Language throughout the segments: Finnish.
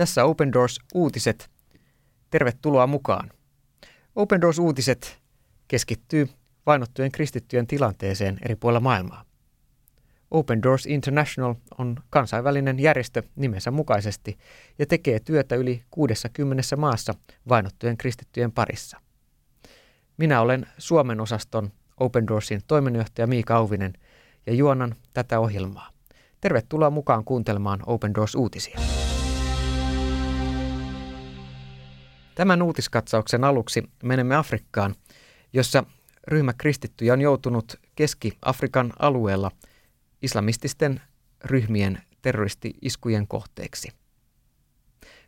Tässä Open Doors uutiset. Tervetuloa mukaan. Open Doors uutiset keskittyy vainottujen kristittyjen tilanteeseen eri puolilla maailmaa. Open Doors International on kansainvälinen järjestö nimensä mukaisesti ja tekee työtä yli 60 maassa vainottujen kristittyjen parissa. Minä olen Suomen osaston Open Doorsin toiminnanjohtaja Miika Auvinen ja juonan tätä ohjelmaa. Tervetuloa mukaan kuuntelemaan Open Doors Tämän uutiskatsauksen aluksi menemme Afrikkaan, jossa ryhmä kristittyjä on joutunut Keski-Afrikan alueella islamististen ryhmien terroristi-iskujen kohteeksi.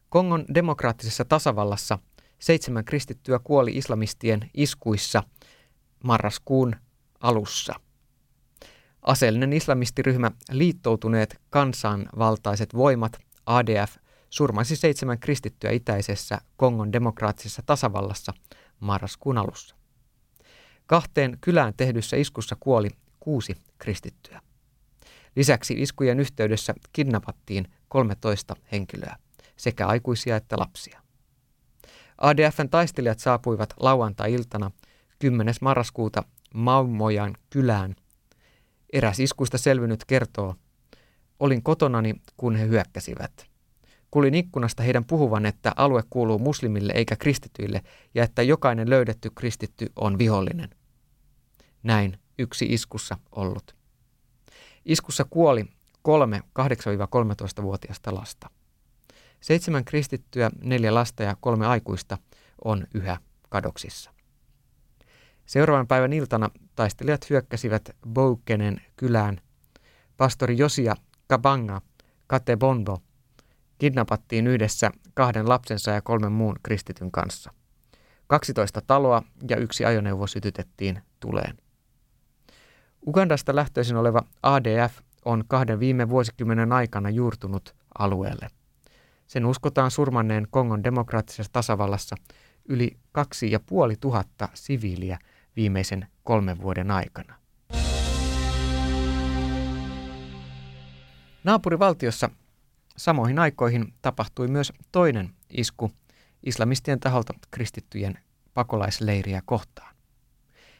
Kongon demokraattisessa tasavallassa seitsemän kristittyä kuoli islamistien iskuissa marraskuun alussa. Aseellinen islamistiryhmä liittoutuneet kansanvaltaiset voimat ADF surmaisi seitsemän kristittyä itäisessä Kongon demokraattisessa tasavallassa marraskuun alussa. Kahteen kylään tehdyssä iskussa kuoli kuusi kristittyä. Lisäksi iskujen yhteydessä kidnappattiin 13 henkilöä, sekä aikuisia että lapsia. ADFn taistelijat saapuivat lauantai-iltana 10. marraskuuta Maumojan kylään. Eräs iskuista selvinnyt kertoo, olin kotonani, kun he hyökkäsivät – Kuulin ikkunasta heidän puhuvan, että alue kuuluu muslimille eikä kristityille ja että jokainen löydetty kristitty on vihollinen. Näin yksi iskussa ollut. Iskussa kuoli kolme 8-13-vuotiaista lasta. Seitsemän kristittyä, neljä lasta ja kolme aikuista on yhä kadoksissa. Seuraavan päivän iltana taistelijat hyökkäsivät Boukenen kylään. Pastori Josia Kabanga Katebonbo kidnappattiin yhdessä kahden lapsensa ja kolmen muun kristityn kanssa. 12 taloa ja yksi ajoneuvo sytytettiin tuleen. Ugandasta lähtöisin oleva ADF on kahden viime vuosikymmenen aikana juurtunut alueelle. Sen uskotaan surmanneen Kongon demokraattisessa tasavallassa yli kaksi ja puoli tuhatta siviiliä viimeisen kolmen vuoden aikana. Naapurivaltiossa Samoihin aikoihin tapahtui myös toinen isku islamistien taholta kristittyjen pakolaisleiriä kohtaan.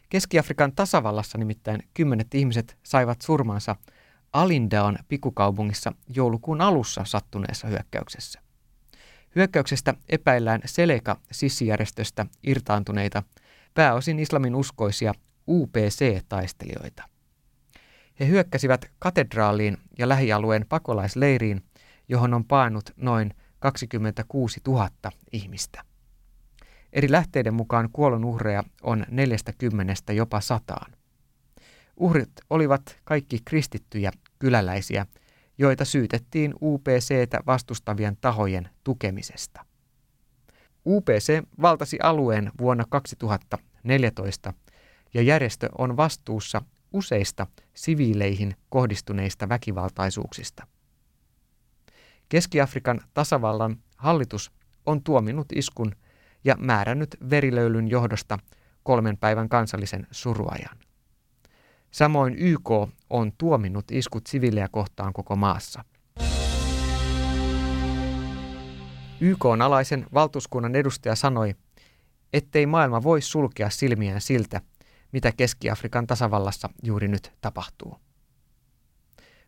Keski-Afrikan tasavallassa nimittäin kymmenet ihmiset saivat surmansa Alindaon pikukaupungissa joulukuun alussa sattuneessa hyökkäyksessä. Hyökkäyksestä epäillään Seleka-sissijärjestöstä irtaantuneita, pääosin islamin uskoisia UPC-taistelijoita. He hyökkäsivät katedraaliin ja lähialueen pakolaisleiriin johon on paanut noin 26 000 ihmistä. Eri lähteiden mukaan kuolonuhreja on 40 jopa sataan. Uhrit olivat kaikki kristittyjä kyläläisiä, joita syytettiin UPCtä vastustavien tahojen tukemisesta. UPC valtasi alueen vuonna 2014 ja järjestö on vastuussa useista siviileihin kohdistuneista väkivaltaisuuksista. Keski-Afrikan tasavallan hallitus on tuominut iskun ja määrännyt verilöylyn johdosta kolmen päivän kansallisen suruajan. Samoin YK on tuominut iskut siviilejä kohtaan koko maassa. YK on alaisen valtuuskunnan edustaja sanoi, ettei maailma voi sulkea silmiään siltä, mitä Keski-Afrikan tasavallassa juuri nyt tapahtuu.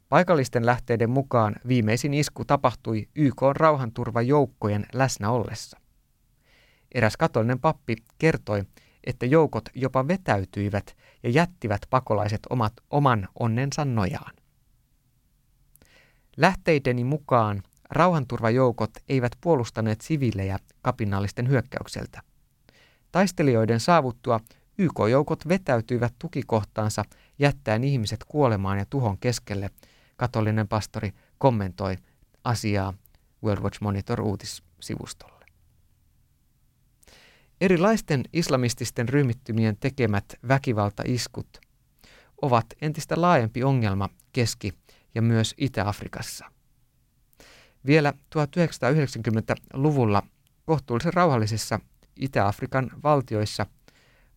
Paikallisten lähteiden mukaan viimeisin isku tapahtui YK rauhanturvajoukkojen läsnä ollessa. Eräs katolinen pappi kertoi, että joukot jopa vetäytyivät ja jättivät pakolaiset omat oman onnensa nojaan. Lähteideni mukaan rauhanturvajoukot eivät puolustaneet siviilejä kapinallisten hyökkäykseltä. Taistelijoiden saavuttua YK-joukot vetäytyivät tukikohtaansa jättäen ihmiset kuolemaan ja tuhon keskelle – katolinen pastori kommentoi asiaa World Watch Monitor uutissivustolle. Erilaisten islamististen ryhmittymien tekemät väkivaltaiskut ovat entistä laajempi ongelma Keski- ja myös Itä-Afrikassa. Vielä 1990-luvulla kohtuullisen rauhallisissa Itä-Afrikan valtioissa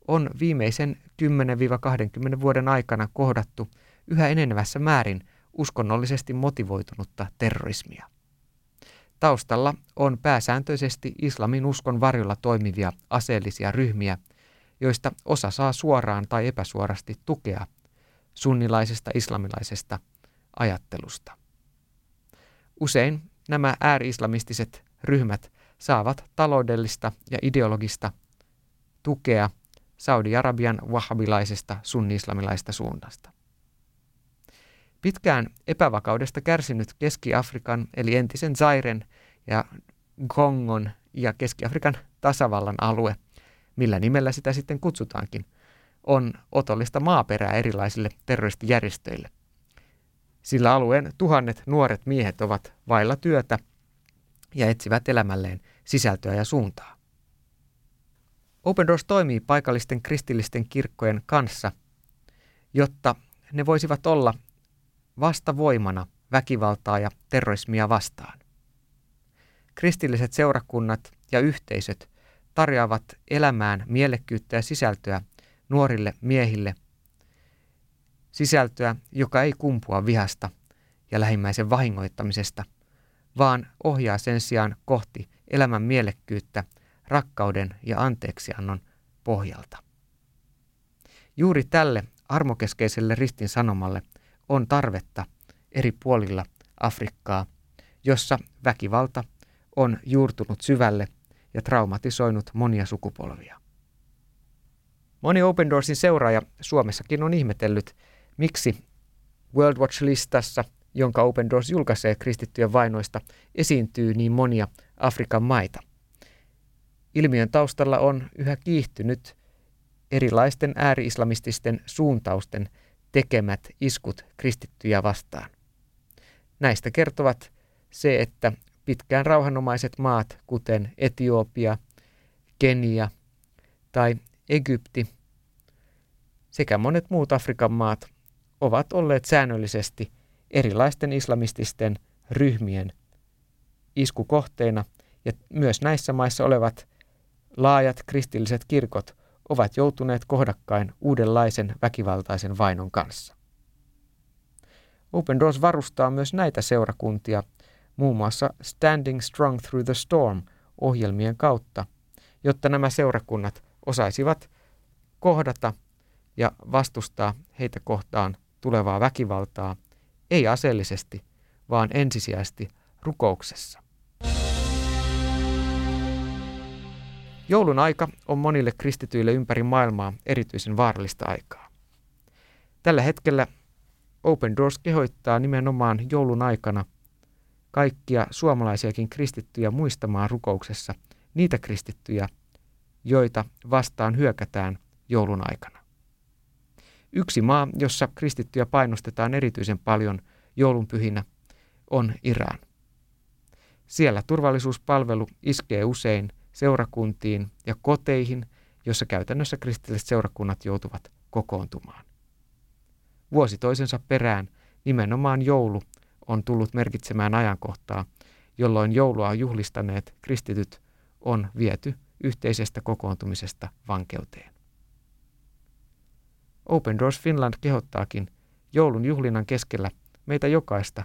on viimeisen 10-20 vuoden aikana kohdattu yhä enenevässä määrin uskonnollisesti motivoitunutta terrorismia. Taustalla on pääsääntöisesti islamin uskon varjolla toimivia aseellisia ryhmiä, joista osa saa suoraan tai epäsuorasti tukea sunnilaisesta islamilaisesta ajattelusta. Usein nämä ääri-islamistiset ryhmät saavat taloudellista ja ideologista tukea Saudi-Arabian wahhabilaisesta sunni-islamilaista suunnasta. Pitkään epävakaudesta kärsinyt Keski-Afrikan eli entisen Zairen ja Kongon ja Keski-Afrikan tasavallan alue, millä nimellä sitä sitten kutsutaankin, on otollista maaperää erilaisille terroristijärjestöille. Sillä alueen tuhannet nuoret miehet ovat vailla työtä ja etsivät elämälleen sisältöä ja suuntaa. Open Doors toimii paikallisten kristillisten kirkkojen kanssa, jotta ne voisivat olla vastavoimana väkivaltaa ja terrorismia vastaan. Kristilliset seurakunnat ja yhteisöt tarjoavat elämään mielekkyyttä ja sisältöä nuorille miehille, sisältöä, joka ei kumpua vihasta ja lähimmäisen vahingoittamisesta, vaan ohjaa sen sijaan kohti elämän mielekkyyttä rakkauden ja anteeksiannon pohjalta. Juuri tälle armokeskeiselle ristin sanomalle on tarvetta eri puolilla Afrikkaa, jossa väkivalta on juurtunut syvälle ja traumatisoinut monia sukupolvia. Moni Open Doorsin seuraaja Suomessakin on ihmetellyt, miksi World Watch-listassa, jonka Open Doors julkaisee kristittyjen vainoista, esiintyy niin monia Afrikan maita. Ilmiön taustalla on yhä kiihtynyt erilaisten ääri-islamististen suuntausten tekemät iskut kristittyjä vastaan. Näistä kertovat se, että pitkään rauhanomaiset maat, kuten Etiopia, Kenia tai Egypti sekä monet muut Afrikan maat ovat olleet säännöllisesti erilaisten islamististen ryhmien iskukohteena ja myös näissä maissa olevat laajat kristilliset kirkot ovat joutuneet kohdakkain uudenlaisen väkivaltaisen vainon kanssa. Open Doors varustaa myös näitä seurakuntia muun muassa Standing Strong Through the Storm ohjelmien kautta, jotta nämä seurakunnat osaisivat kohdata ja vastustaa heitä kohtaan tulevaa väkivaltaa, ei aseellisesti, vaan ensisijaisesti rukouksessa. Joulun aika on monille kristityille ympäri maailmaa erityisen vaarallista aikaa. Tällä hetkellä Open Doors kehoittaa nimenomaan joulun aikana kaikkia suomalaisiakin kristittyjä muistamaan rukouksessa niitä kristittyjä, joita vastaan hyökätään joulun aikana. Yksi maa, jossa kristittyjä painostetaan erityisen paljon joulunpyhinä, on Iran. Siellä turvallisuuspalvelu iskee usein seurakuntiin ja koteihin, jossa käytännössä kristilliset seurakunnat joutuvat kokoontumaan. Vuosi toisensa perään nimenomaan joulu on tullut merkitsemään ajankohtaa, jolloin joulua juhlistaneet kristityt on viety yhteisestä kokoontumisesta vankeuteen. Open Doors Finland kehottaakin joulun juhlinnan keskellä meitä jokaista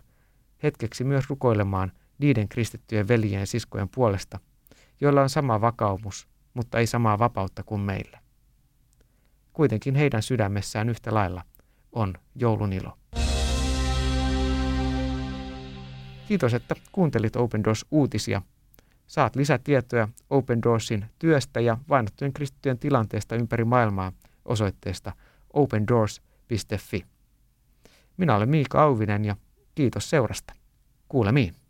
hetkeksi myös rukoilemaan niiden kristittyjen veljien siskojen puolesta – joilla on sama vakaumus, mutta ei samaa vapautta kuin meillä. Kuitenkin heidän sydämessään yhtä lailla on joulun ilo. Kiitos, että kuuntelit Open Doors uutisia. Saat lisätietoja Open Doorsin työstä ja vainottujen kristittyjen tilanteesta ympäri maailmaa osoitteesta opendoors.fi. Minä olen Miika Auvinen ja kiitos seurasta. Kuulemiin.